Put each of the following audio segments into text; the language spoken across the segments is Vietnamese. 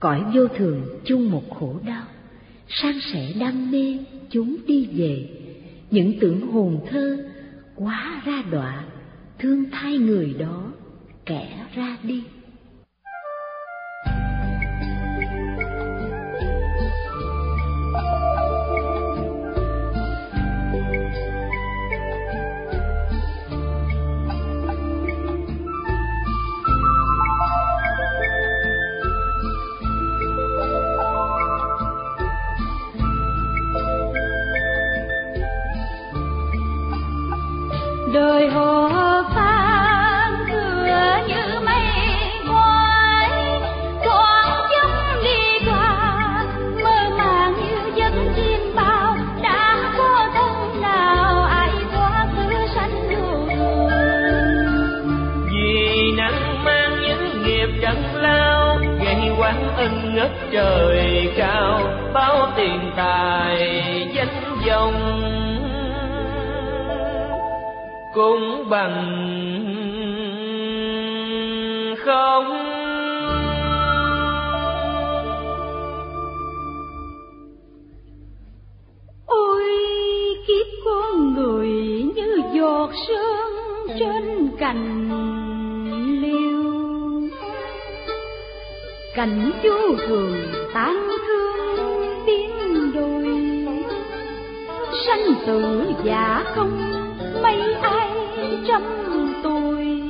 Cõi vô thường chung một khổ đau, san sẻ đam mê chúng đi về, những tưởng hồn thơ quá ra đọa, thương thay người đó, kẻ ra đi. bằng không? Ôi, kiếp con người như giọt sương trên cành liêu. Cảnh du thường tan thương tiếng đôi sanh tử giả không mấy ai trăm tuổi.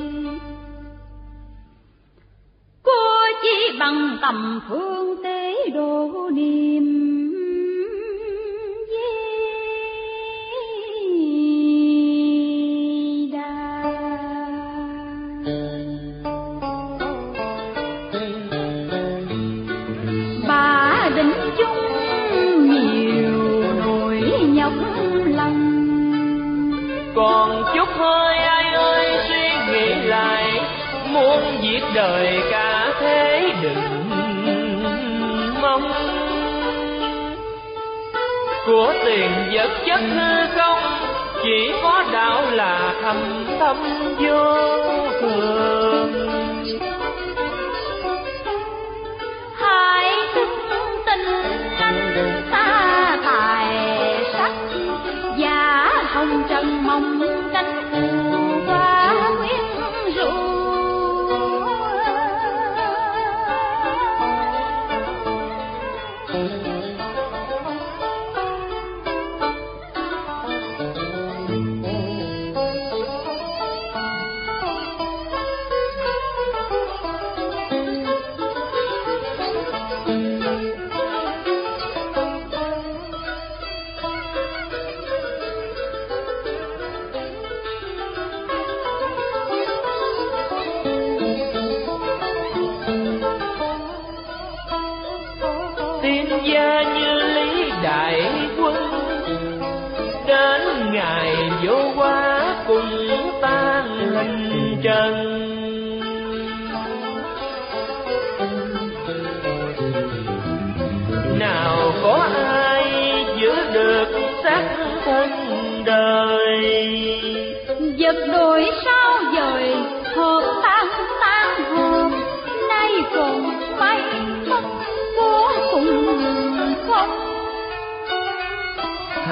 Cô chỉ bằng tầm phương tế đồ niệm. đời cả thế đừng mong. Của tiền vật chất hư không, chỉ có đạo là thầm tâm vô thường.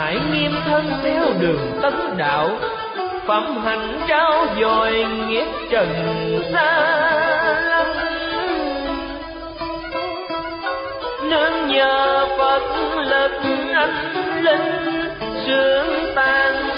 hãy nghiêm thân theo đường tấn đạo phẩm hạnh trao dồi nghiệp trần xa lắm. Nương nhờ phật lực anh linh sướng tan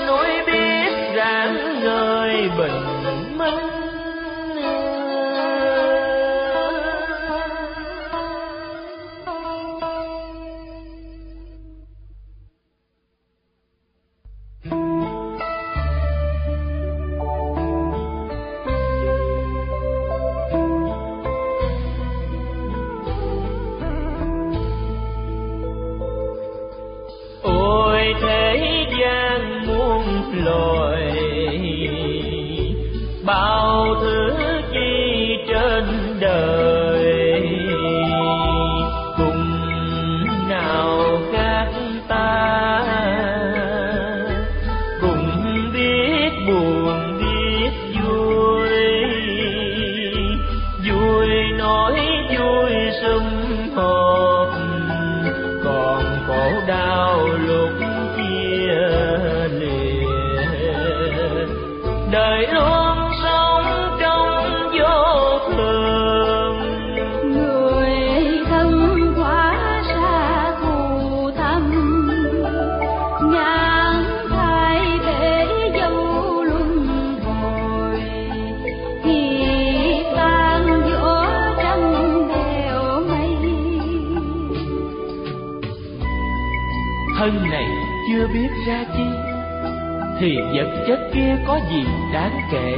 vật chất kia có gì đáng kể?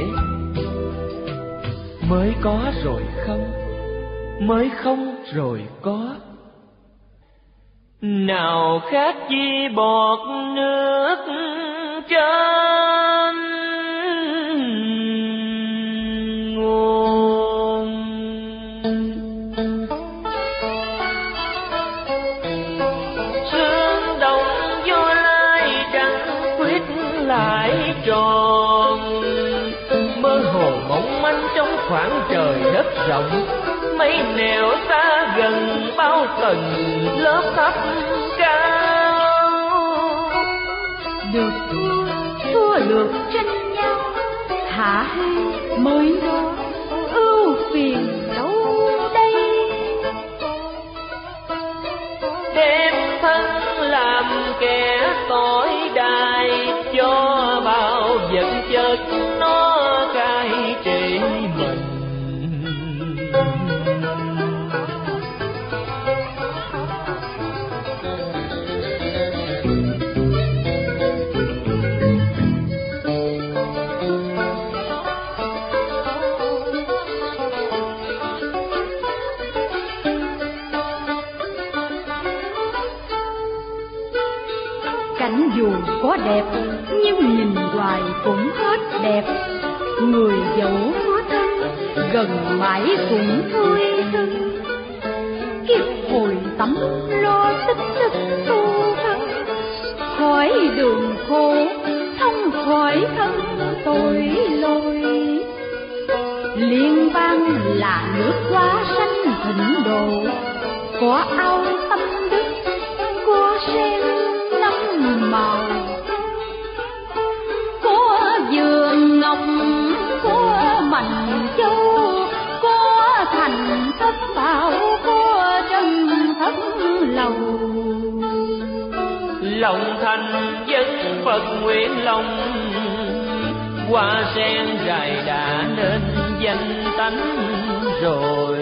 Mới có rồi không? Mới không rồi có? Nào khác chi bọt nẻo xa gần bao tầng lớp thấp cao, được thua lượt tranh nhau, hả hê đẹp, nhưng nhìn hoài cũng hết đẹp. Người dẫu có thân, gần mãi cũng thôi thân kiếp hồi tắm lo tích tích tu thân khỏi đường khổ thông khỏi thân tội lỗi liên bang là nước quá xanh thịnh độ có ao tâm đức, có sen lòng thành dân phật nguyện lòng hoa sen dài đã nên danh tánh rồi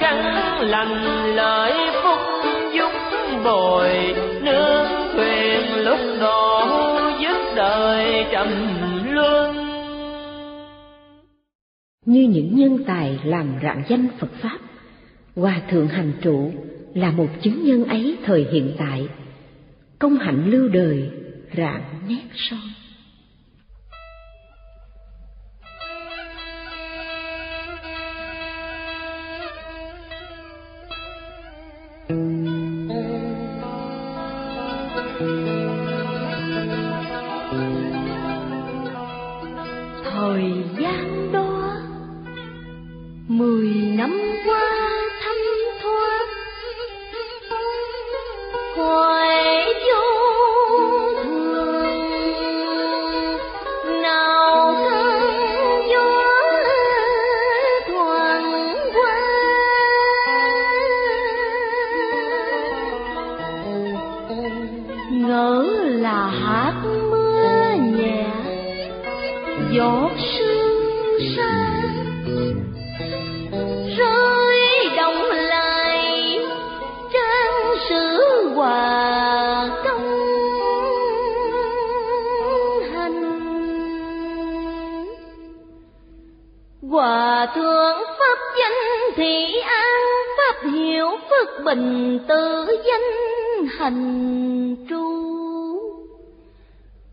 căn lành lợi phúc giúp bồi, nương thuyền lúc độ dứt đời trầm luân như những nhân tài làm rạng danh Phật Pháp. Hòa Thượng Hành Trụ là một chứng nhân ấy thời hiện tại, công hạnh lưu đời rạng nét son. Phước bình tự danh hành tru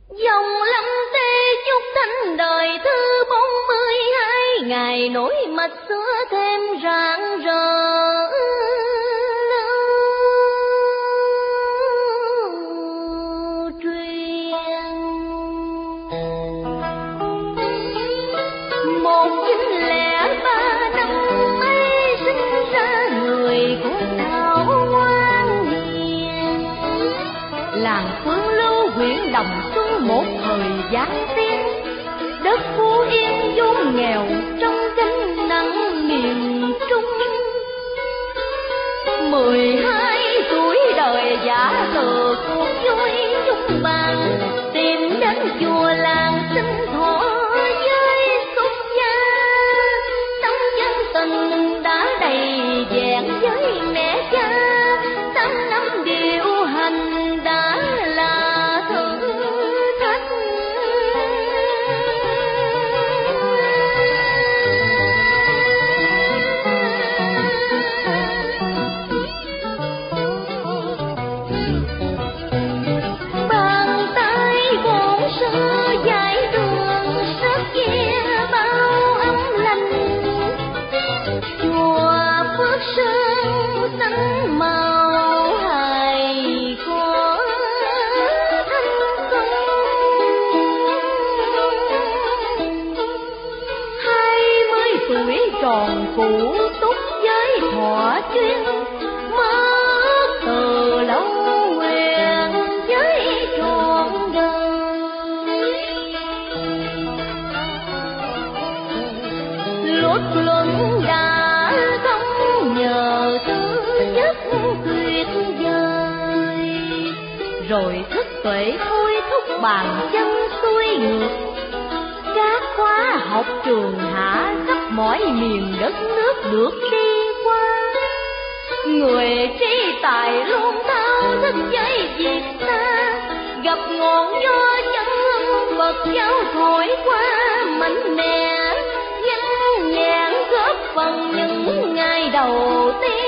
dòng lâm tê chúc thanh đời thứ bốn mươi hai ngày nổi mặt xưa thêm rạng rỡ. Giáng tiên đất phú yên vốn nghèo, trong danh nắng miền trung. Mười hai tuổi đời giả từ cuộc vui chung bàn bàn chân xuôi ngược. Các khóa học trường hạ khắp mọi miền đất nước được đi qua. Người trí tài luôn thao thức với việt ta. Gặp ngọn gió chân âm bật giáo thổi qua. Mạnh mẽ nhanh nhẹn góp phần những ngày đầu tiên.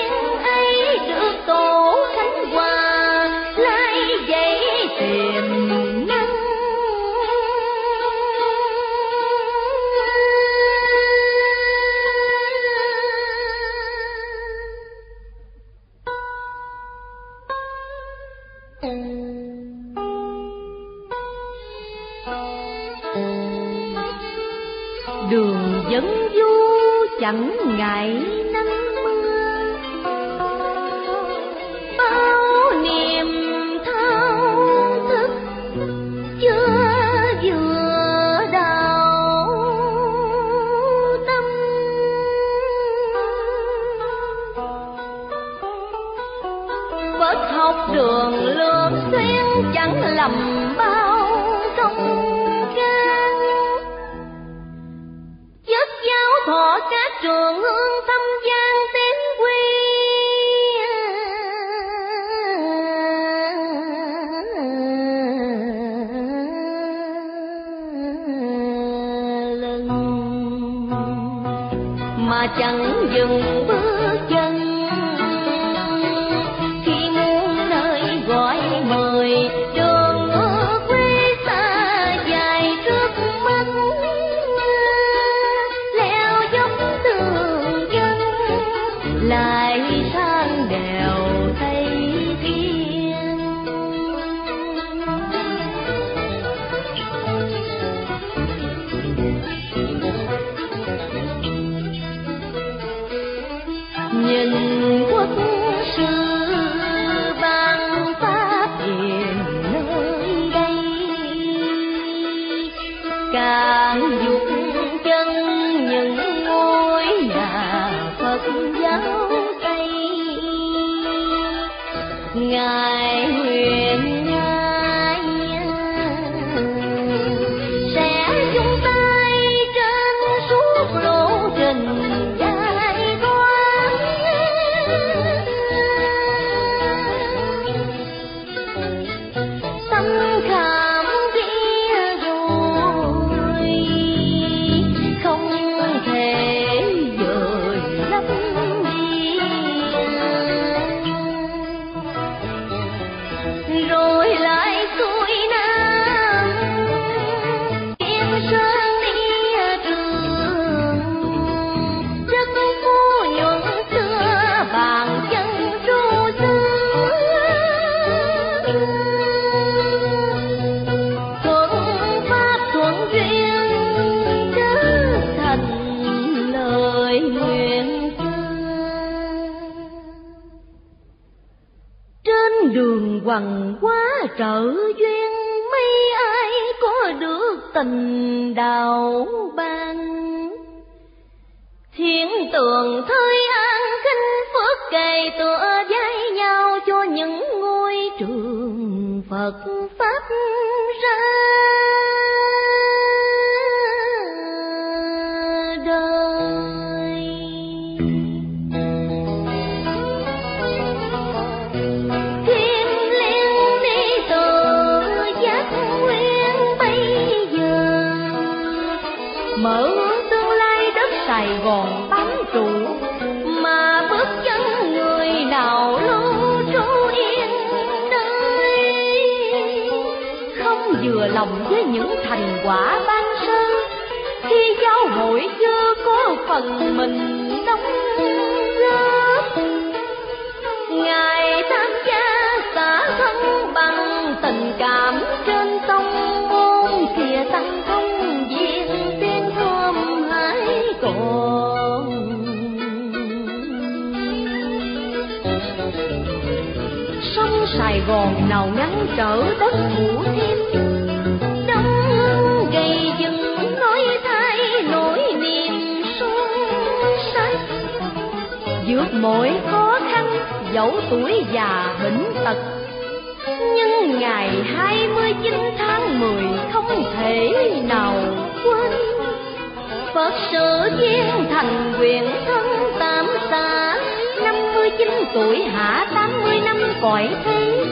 sử viên thành quyền thân tam xa năm mươi chín tuổi, hạ tám mươi năm cõi thế.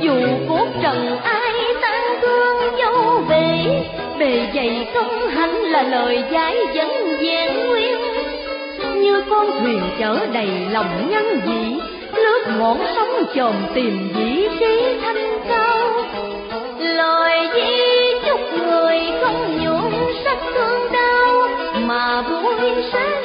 Dù cốt trần ai tan thương dấu về bề dày công hạnh là lời giải dẫn gian nguyên. Như con thuyền chở đầy lòng nhân dị, nước ngọn sóng chồm tìm dĩ trí thanh cao. Lời di chúc người không nhuộm sắc thương 大步一生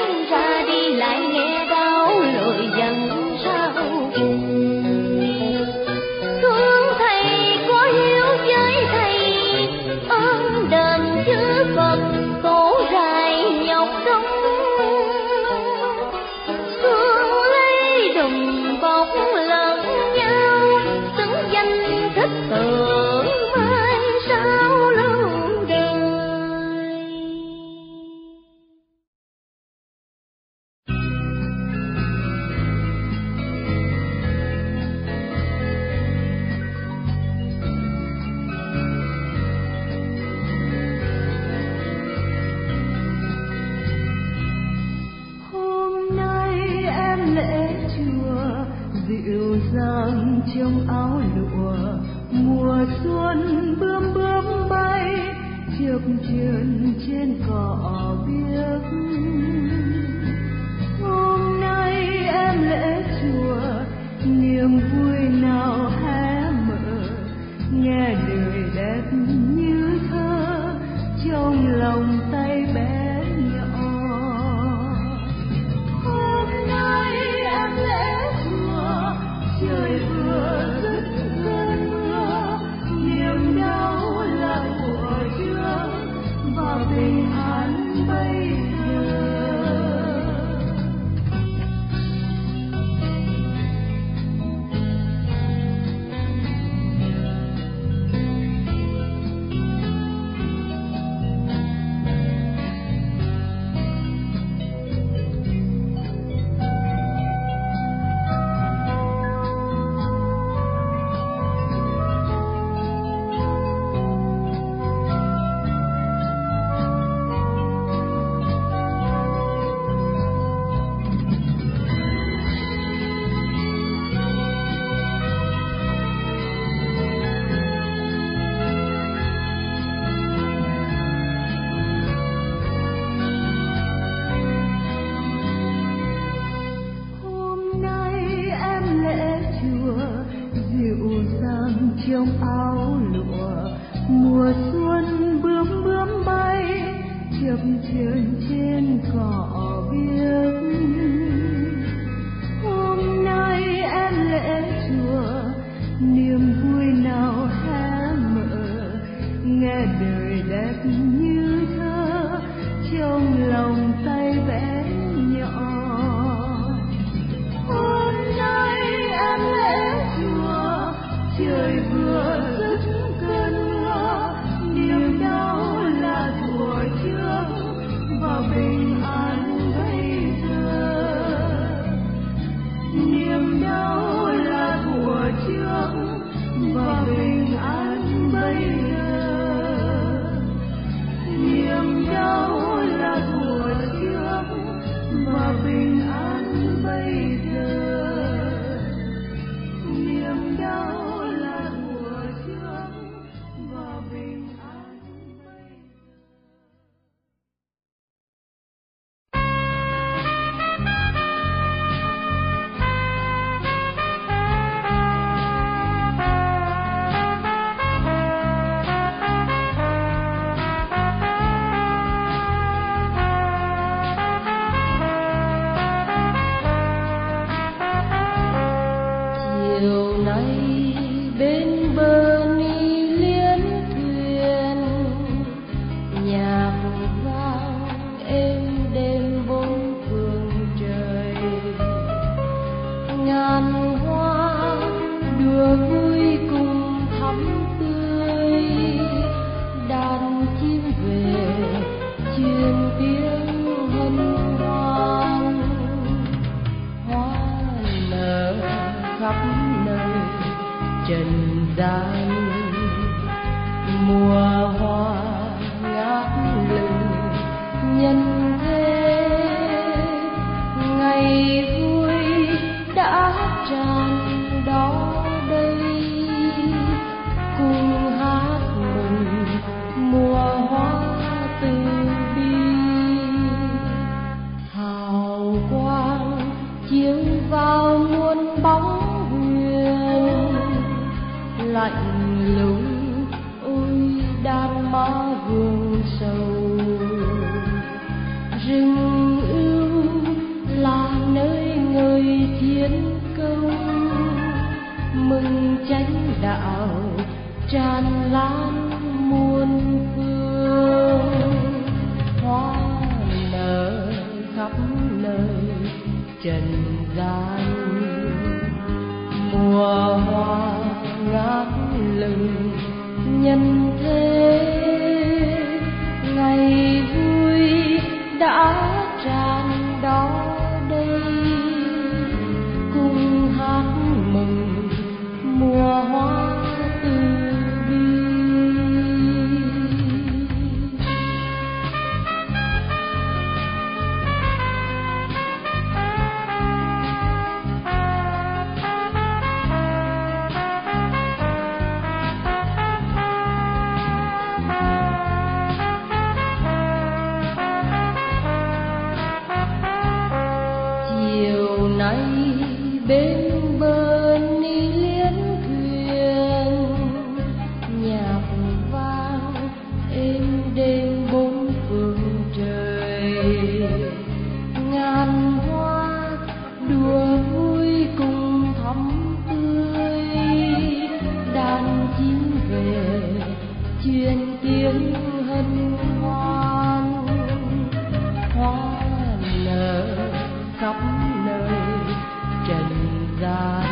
die.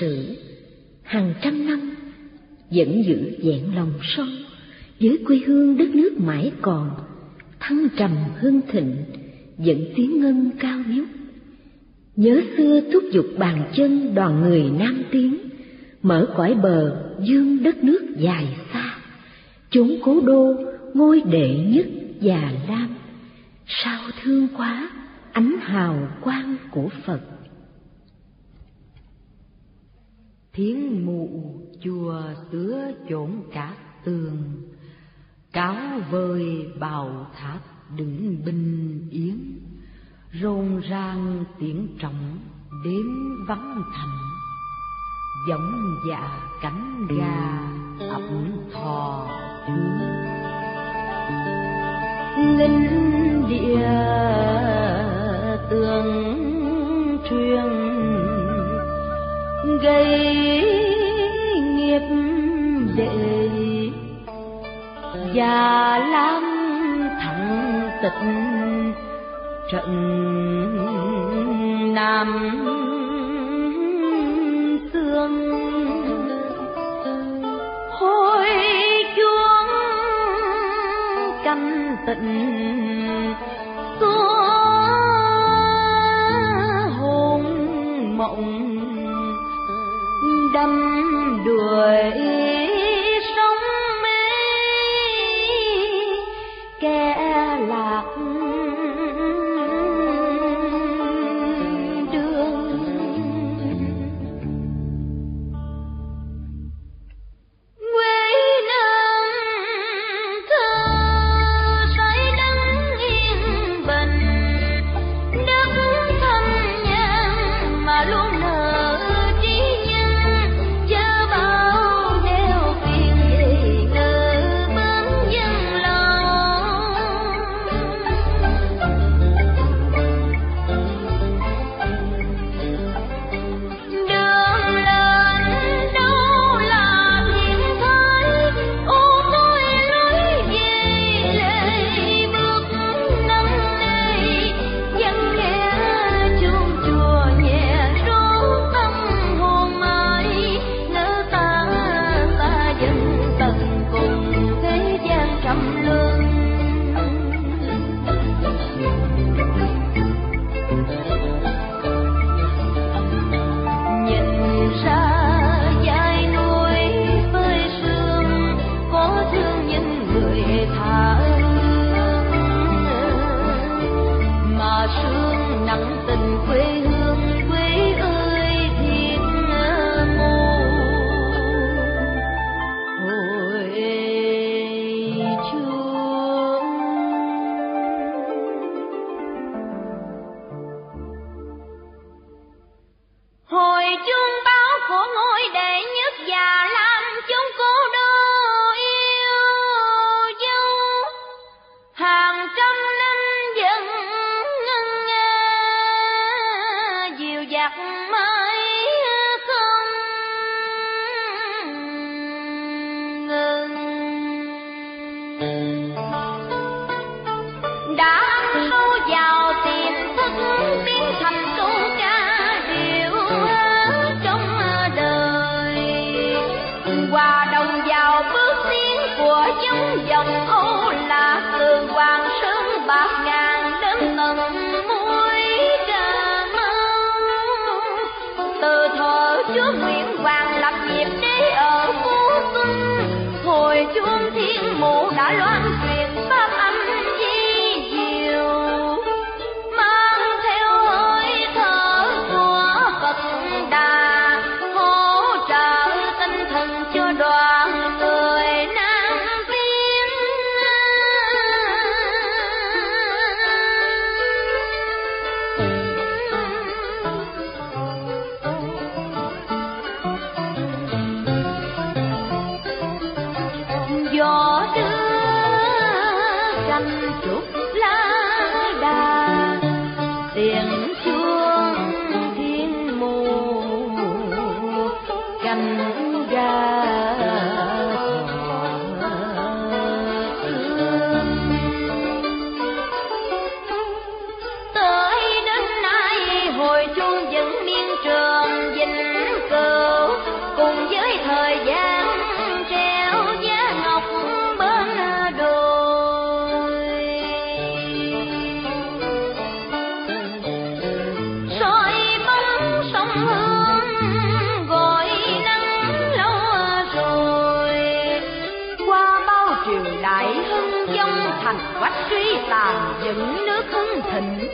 sử hàng trăm năm, vẫn giữ vẹn lòng son với quê hương đất nước mãi còn, thăng trầm hương thịnh, vẫn tiếng ngân cao vút nhớ xưa thúc giục bàn chân đoàn người nam tiến, mở cõi bờ dương đất nước dài xa. Chốn cố đô ngôi đệ nhất già lam, sao thương quá ánh hào quang của phật. thiến mụ chùa xứa chốn cả tường. Cáo vơi bào tháp đứng binh yến. Rôn rang tiếng trọng đêm vắng thành. Giống dạ cánh gà ấp thò tướng linh địa tường gây nghiệp đệ và lam thẳng tịch trận nam xương. Hôi chuông canh tịnh xuống đắm đuổi mà vẫn nước hưng thịnh.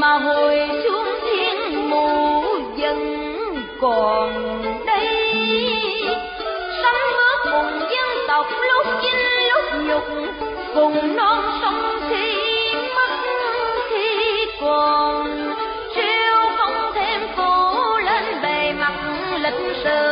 Mà hồi xuống thiên mù vẫn còn đây. Sấm bước cùng dân tộc lúc chinh lúc nhục. Cùng non sông thi mất thi còn. Siêu không thêm cũ lên bề mặt lịch sử.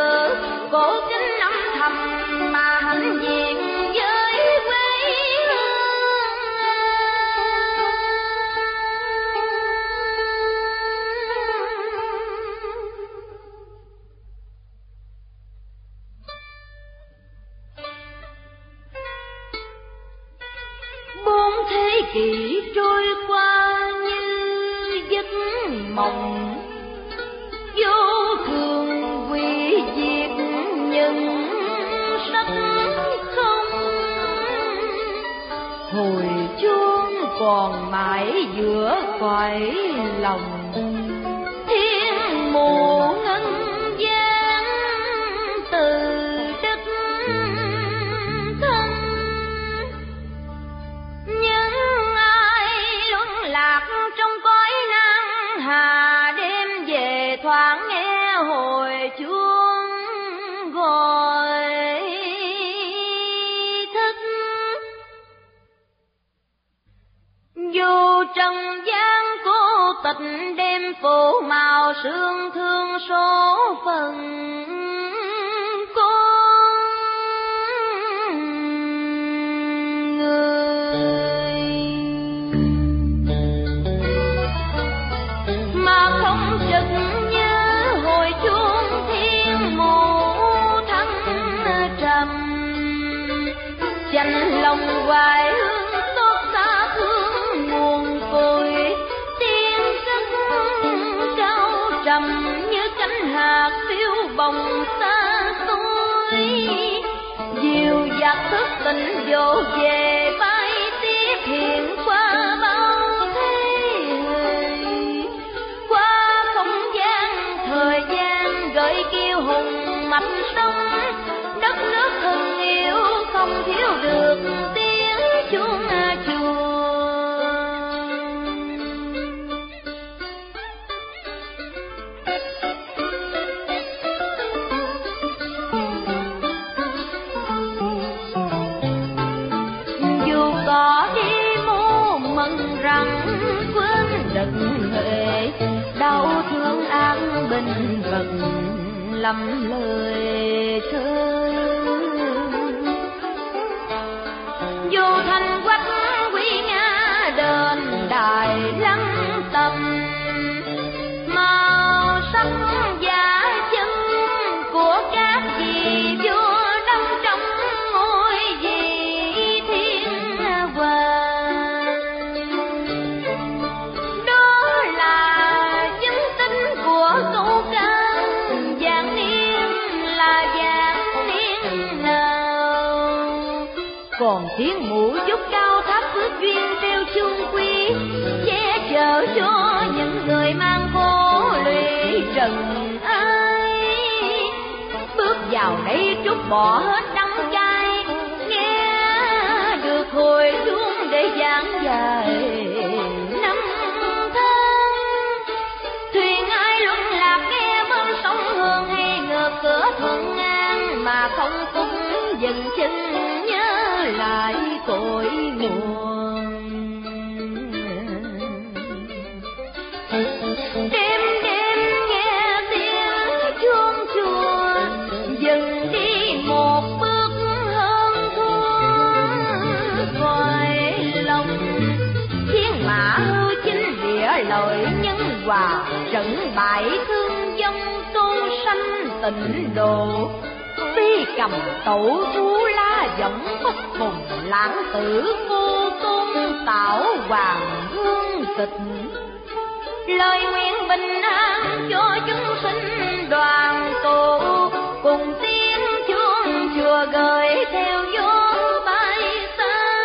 mùa gửi theo gió bay xa.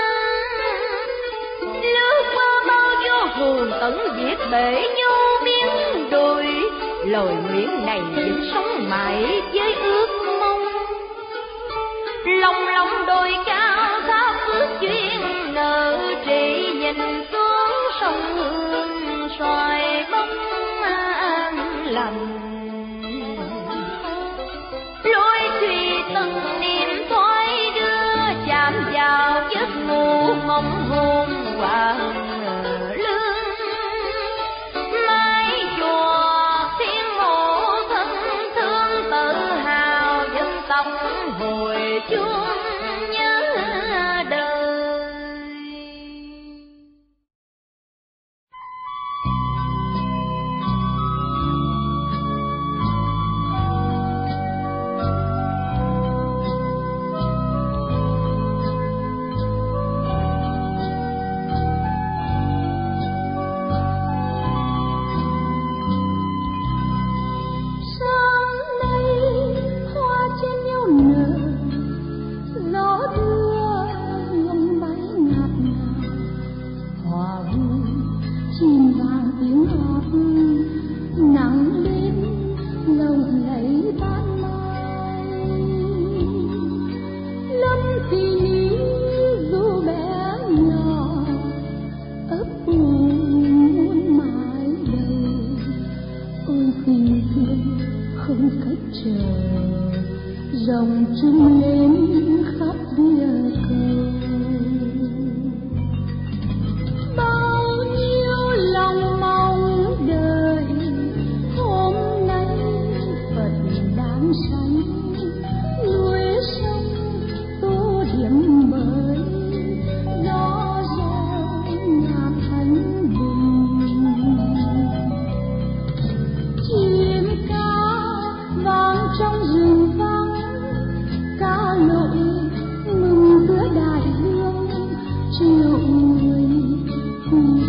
Lướt qua bao vô hồn tận diệt bể nhô miếng đồi lời nguyện này vẫn sống mãi với ước mong. Lòng lòng đồi cao tháp bước duyên nợ trị nhìn xuống sông hương xoài bóng an lành.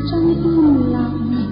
张灯了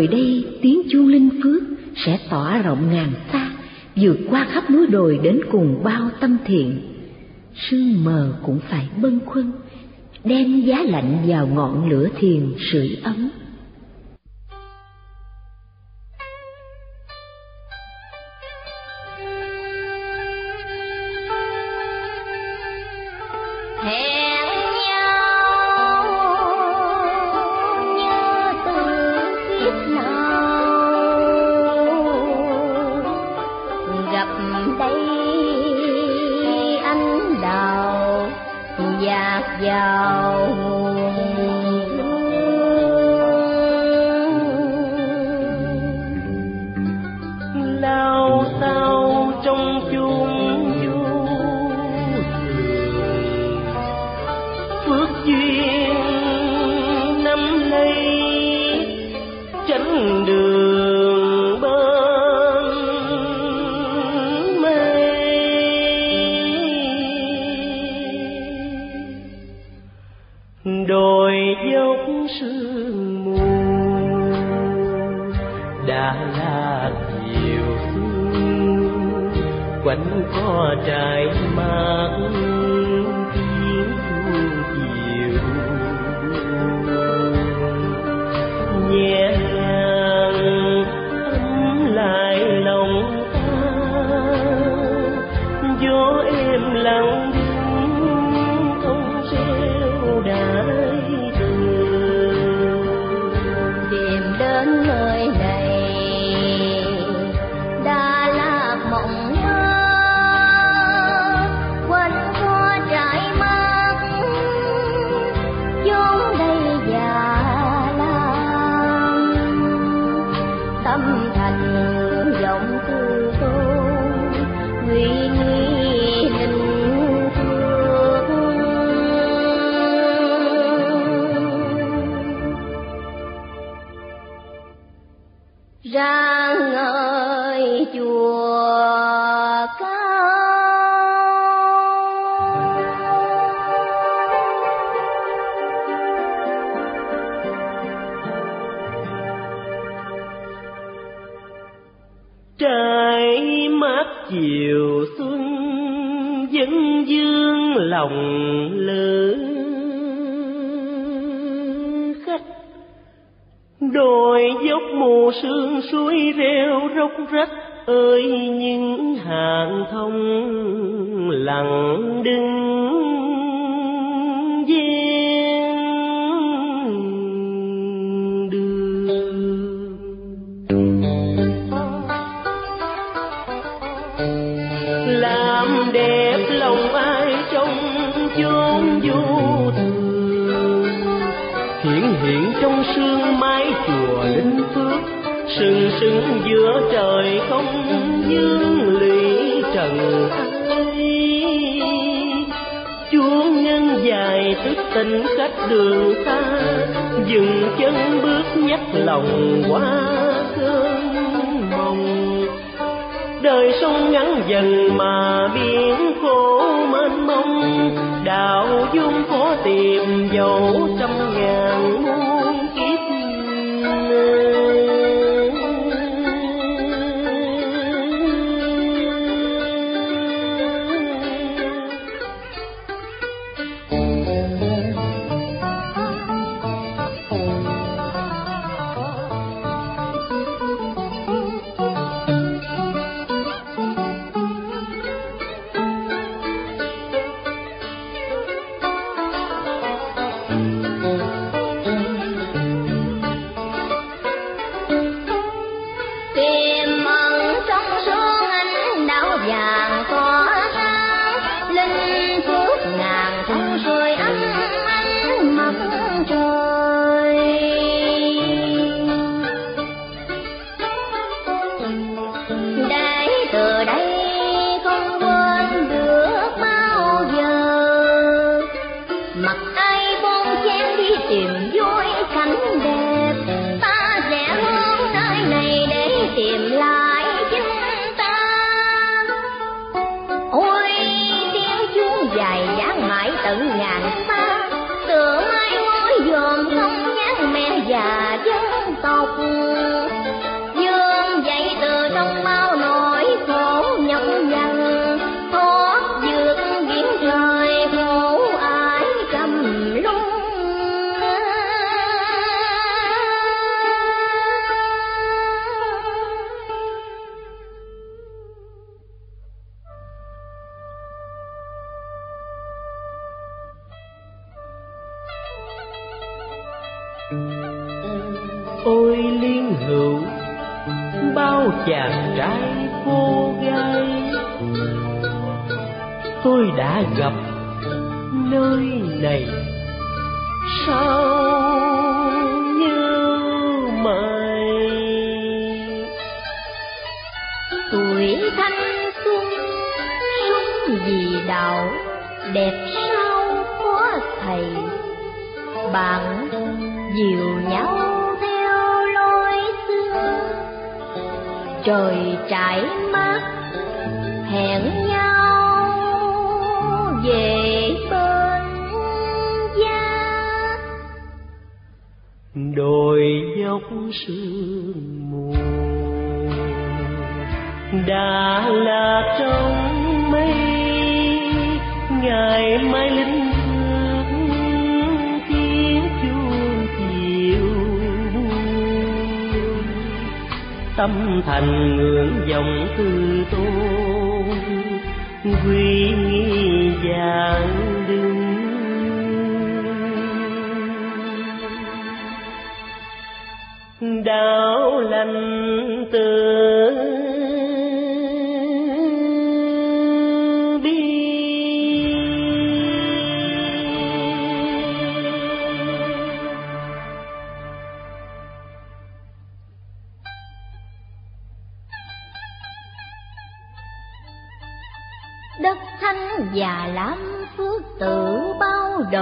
rồi đây, tiếng chuông linh phước, sẽ tỏa rộng ngàn xa, vượt qua khắp núi đồi đến cùng bao tâm thiện. Sương mờ cũng phải bâng khuâng, đem giá lạnh vào ngọn lửa thiền sưởi ấm. love. lòng lữ khách đôi dốc mù sương suối reo róc rách ơi, những hàng thông lặng đứng. sương mái chùa linh phước. Sừng sững giữa trời không dương lụy trần ấy chúa nhân dài thức tình cách đường xa, dừng chân bước nhắc lòng qua cơn mộng đời sông ngắn dần mà biển khổ mênh mông đạo dung khó tìm dẫu trăm ngàn Joe.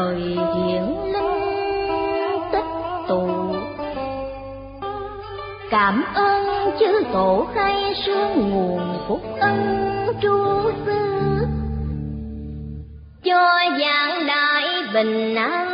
Thời hiển linh tích tụ. Cảm ơn chư tổ khai sương nguồn phúc ân tru xưa cho dạng đại bình an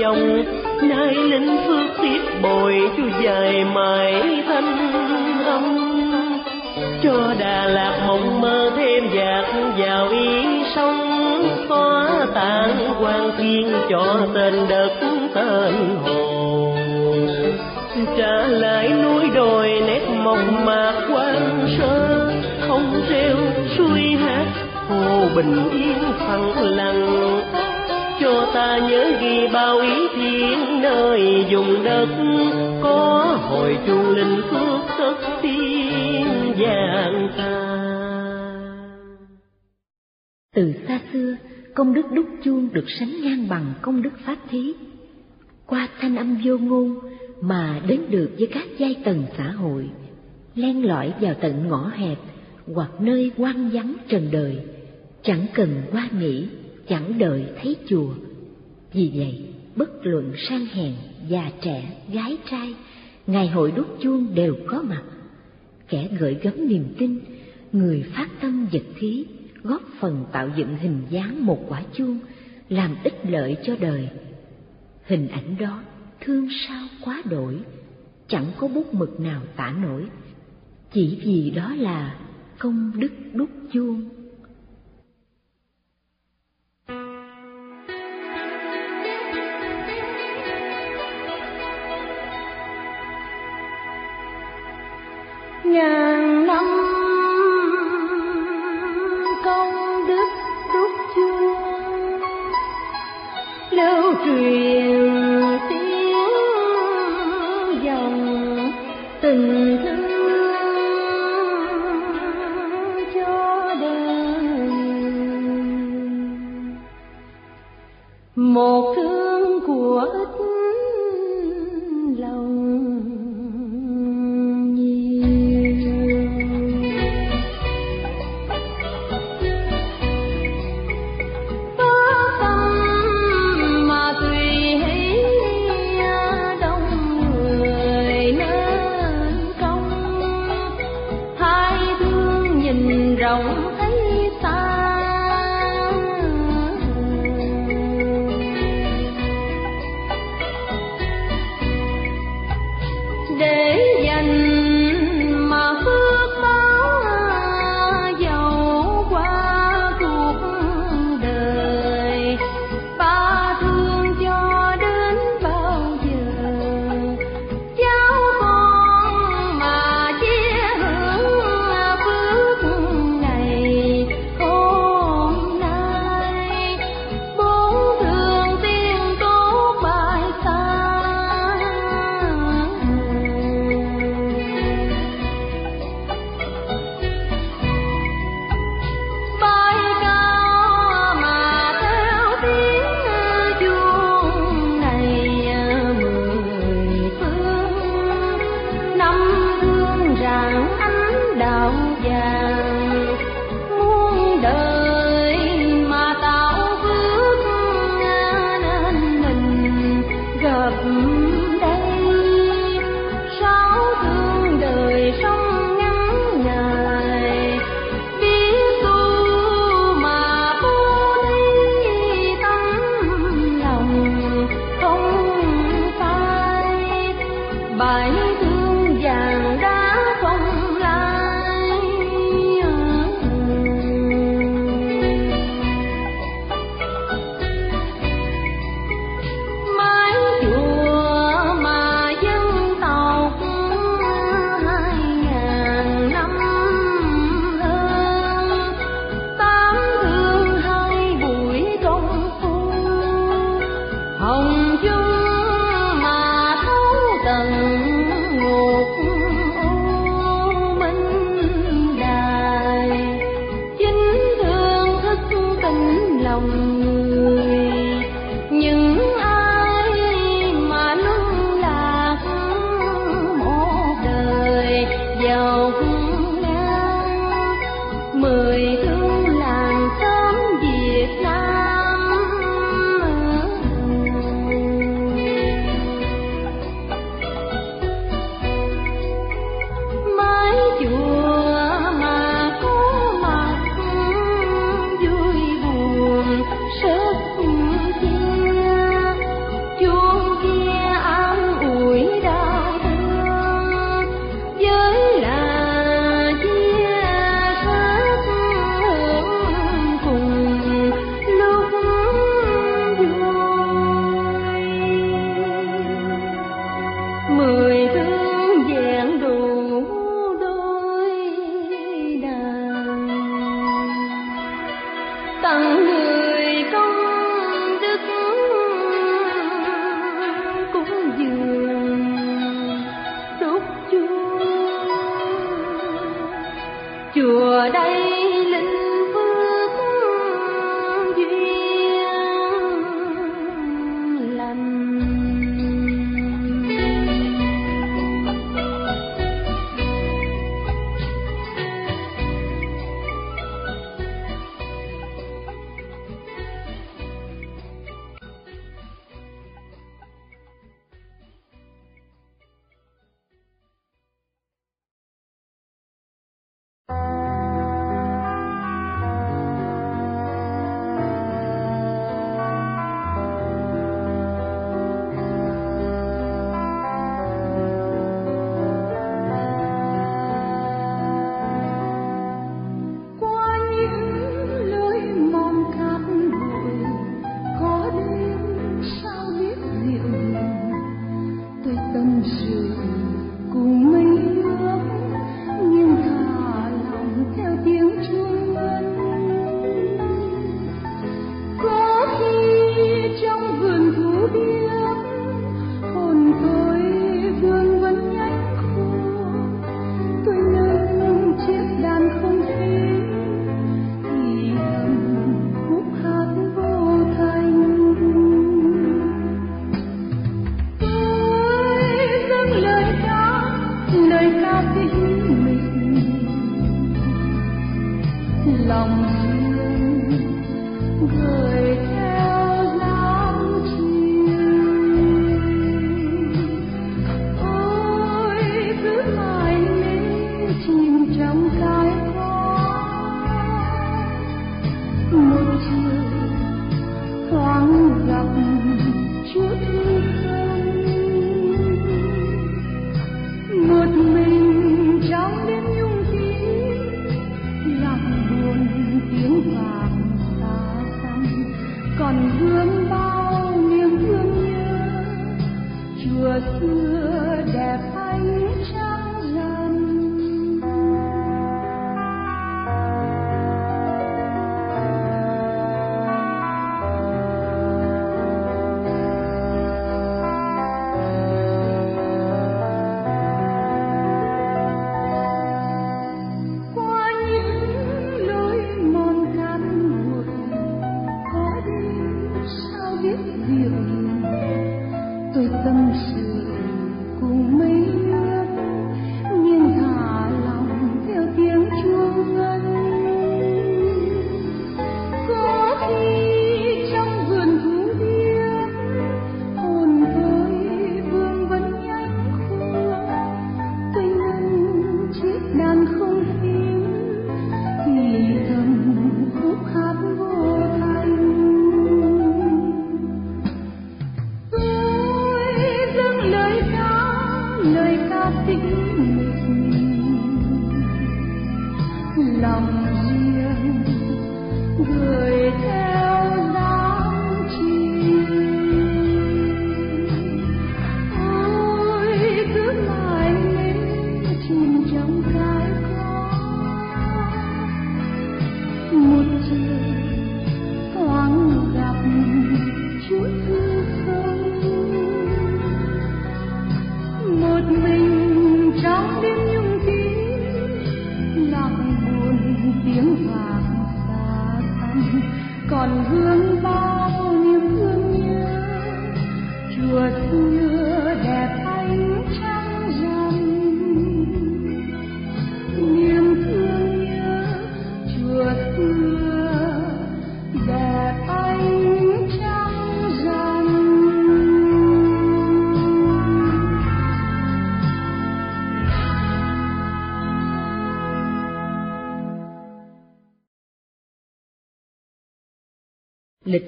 dòng nơi linh phước tiếp bồi chú dài mãi thanh âm. Cho Đà Lạt mộng mơ thêm dạt vào ý sông xóa tàn quan thiên cho tên đất tên hồ trả lại núi đồi nét mộng mạc quan sơ, không rêu suy hát, hồ bình yên phẳng lặng ta nhớ ghi bao ý thiên nơi dùng đất. Có hồi chuông linh phước tất tiên vàng ta. Từ xa xưa, công đức đúc chuông được sánh ngang bằng công đức pháp thí. Qua thanh âm vô ngôn mà đến được với các giai tầng xã hội, len lỏi vào tận ngõ hẹp hoặc nơi quan vắng trần đời, chẳng cần qua nghĩ chẳng đợi thấy chùa. Vì vậy, bất luận sang hèn, già trẻ, gái trai, ngày hội đốt chuông đều có mặt. Kẻ gợi gắm niềm tin, người phát tâm vật thí, góp phần tạo dựng hình dáng một quả chuông, làm ích lợi cho đời. Hình ảnh đó thương sao quá đổi, chẳng có bút mực nào tả nổi chỉ vì đó là công đức đúc chuông ngàn năm công đức đúc chuông lưu truyền tiếng dòng tình thương một thứ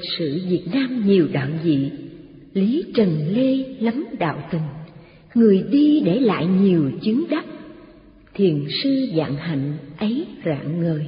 lịch sử Việt Nam nhiều đạo dị, Lý Trần Lê lắm đạo tình, người đi để lại nhiều chứng đắc, thiền sư dạng hạnh ấy rạng ngời.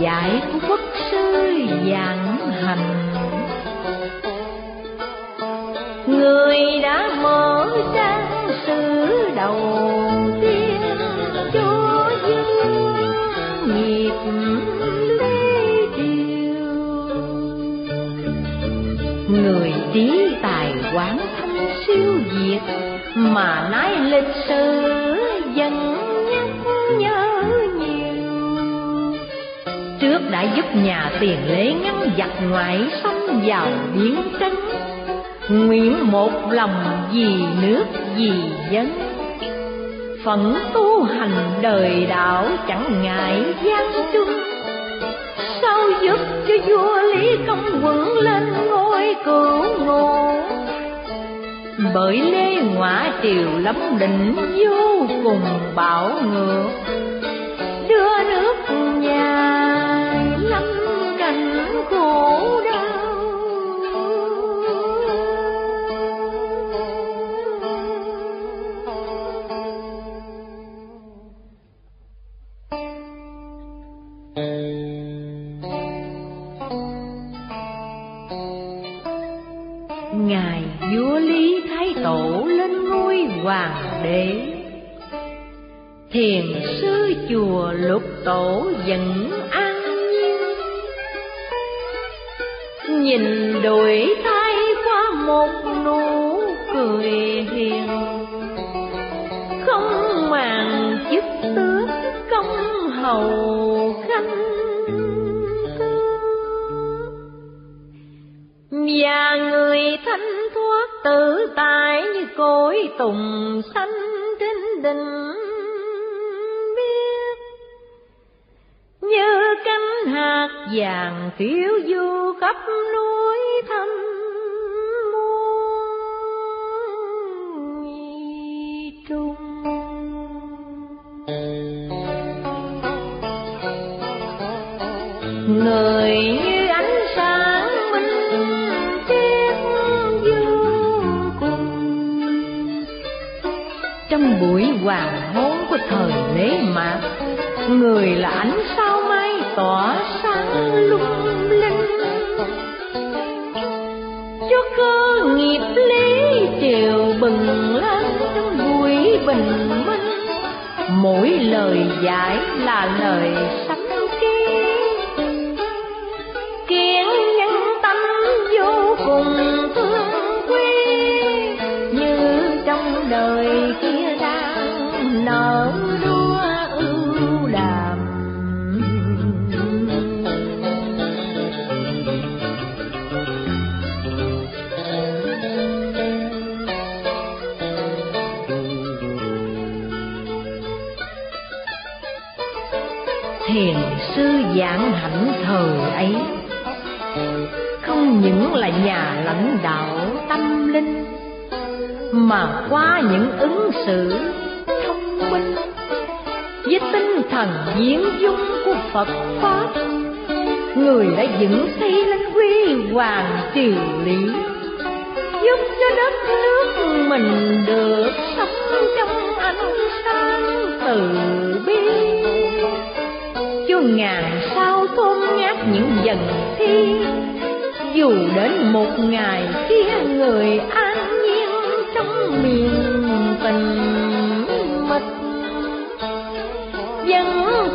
Dạy của Phật sư giảng hành. Người đã mở trang sử đầu tiên cho dương nghiệp lê triều người trí tài quán tiền lễ ngăn giặc ngoại xâm vào biến tranh nguyện một lòng vì nước, vì dân. Phận tu hành đời đạo chẳng ngại gian chung. Sao giúp cho vua lý công quận lên ngôi cửu ngộ? Bởi lê ngõa triều lắm định vô cùng bảo ngược. Và người thanh thoát tự tại như cội tùng xanh trên đỉnh biếc. Như cánh hạt vàng phiêu du khắp núi thăm hoàng hôn của thời lễ mạc người là ánh sao mai tỏa sáng lung linh. Cho cơ nghiệp lý triều bừng lên trong buổi bình minh. Mỗi lời giải là lời sắc sư giảng hạnh thời ấy. Không những là nhà lãnh đạo tâm linh, mà qua những ứng xử thông minh, với tinh thần diễn dung của Phật pháp, người đã dựng xây lên quy hoàng triều lý, giúp cho đất nước mình được sống trong ánh sáng từ bi ngàn sao thôn ngát những dần thi. Dù đến một ngày kia người an nhiên trong miền tình mịch. Dân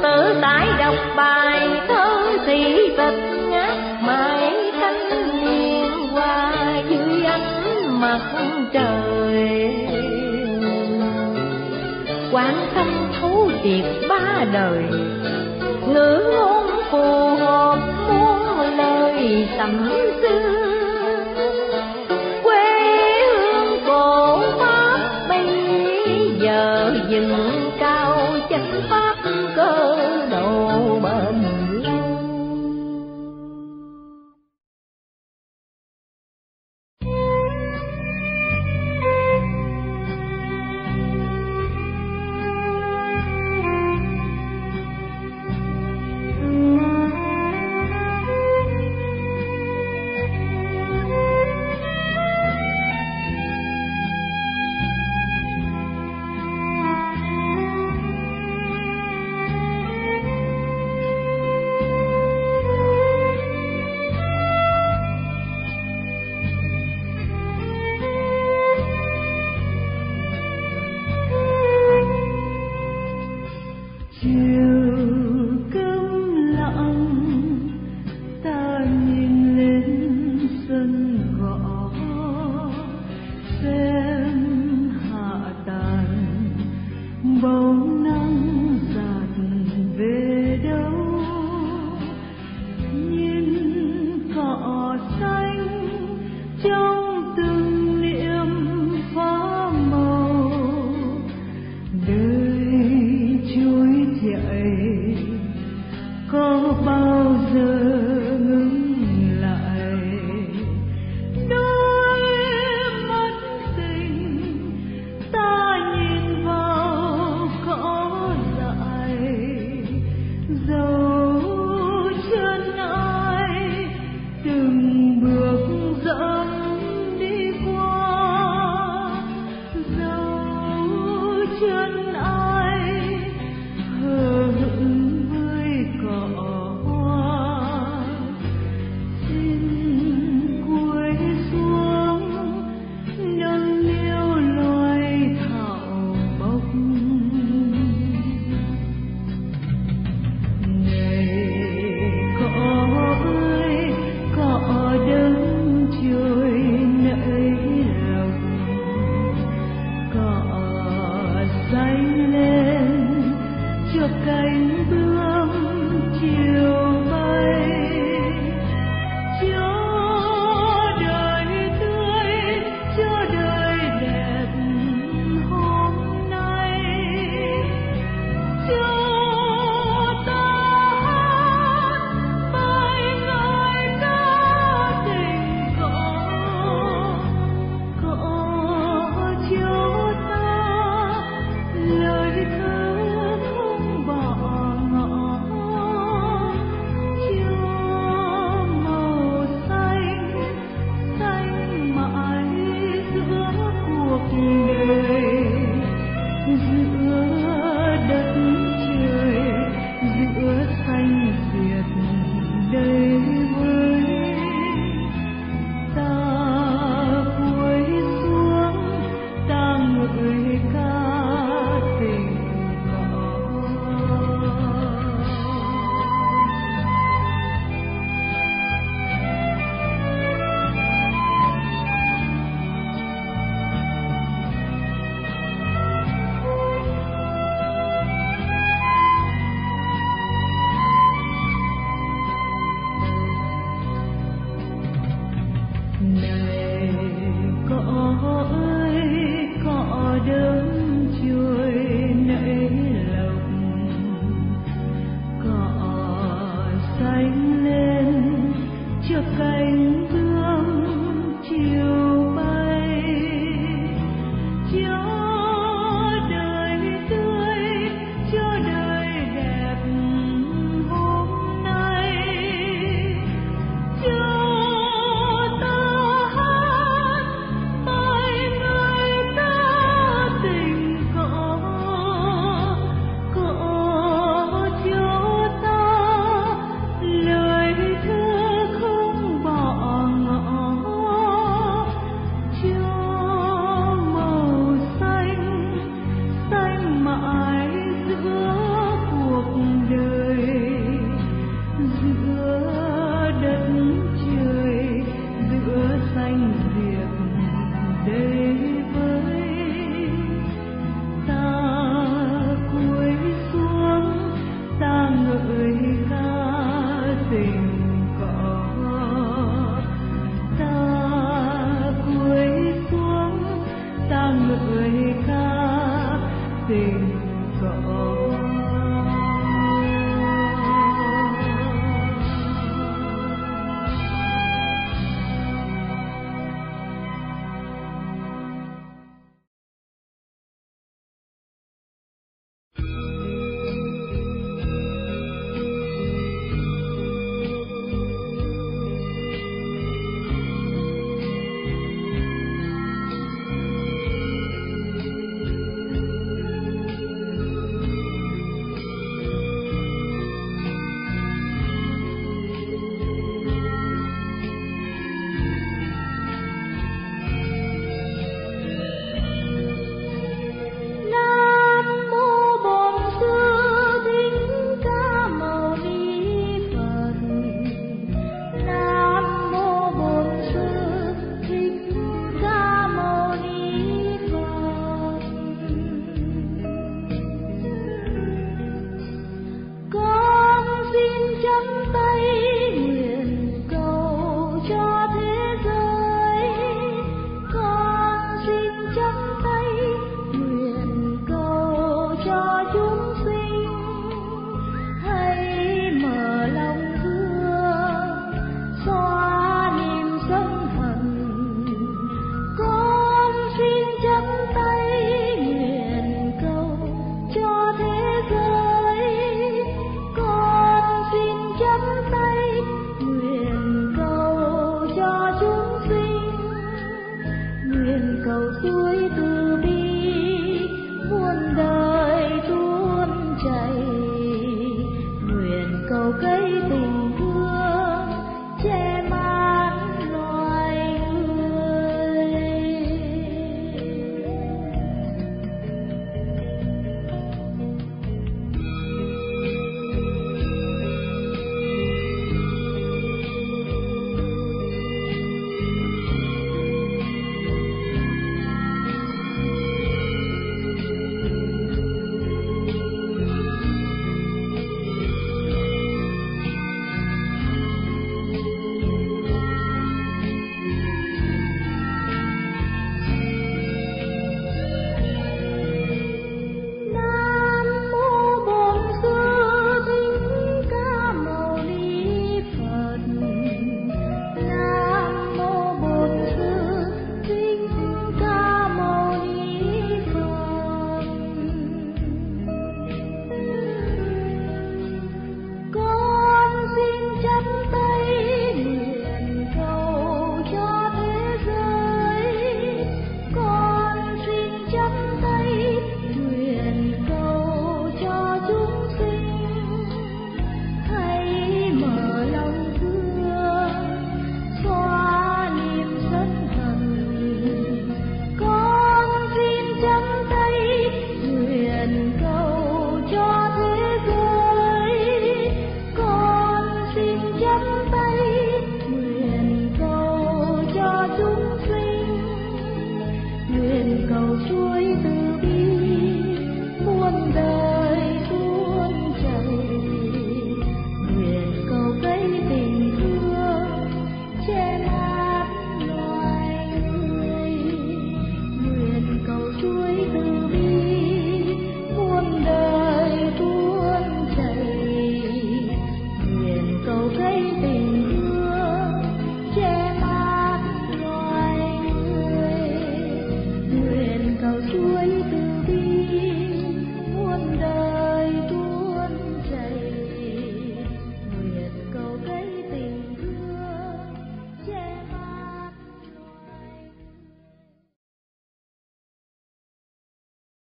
tự tại đọc bài thơ thị tịch ngát mãi cánh niên qua dưới ánh mặt trời. Quán tâm thấu tiệc ba đời ngữ ngôn phù hợp muôn lời tầm xưa.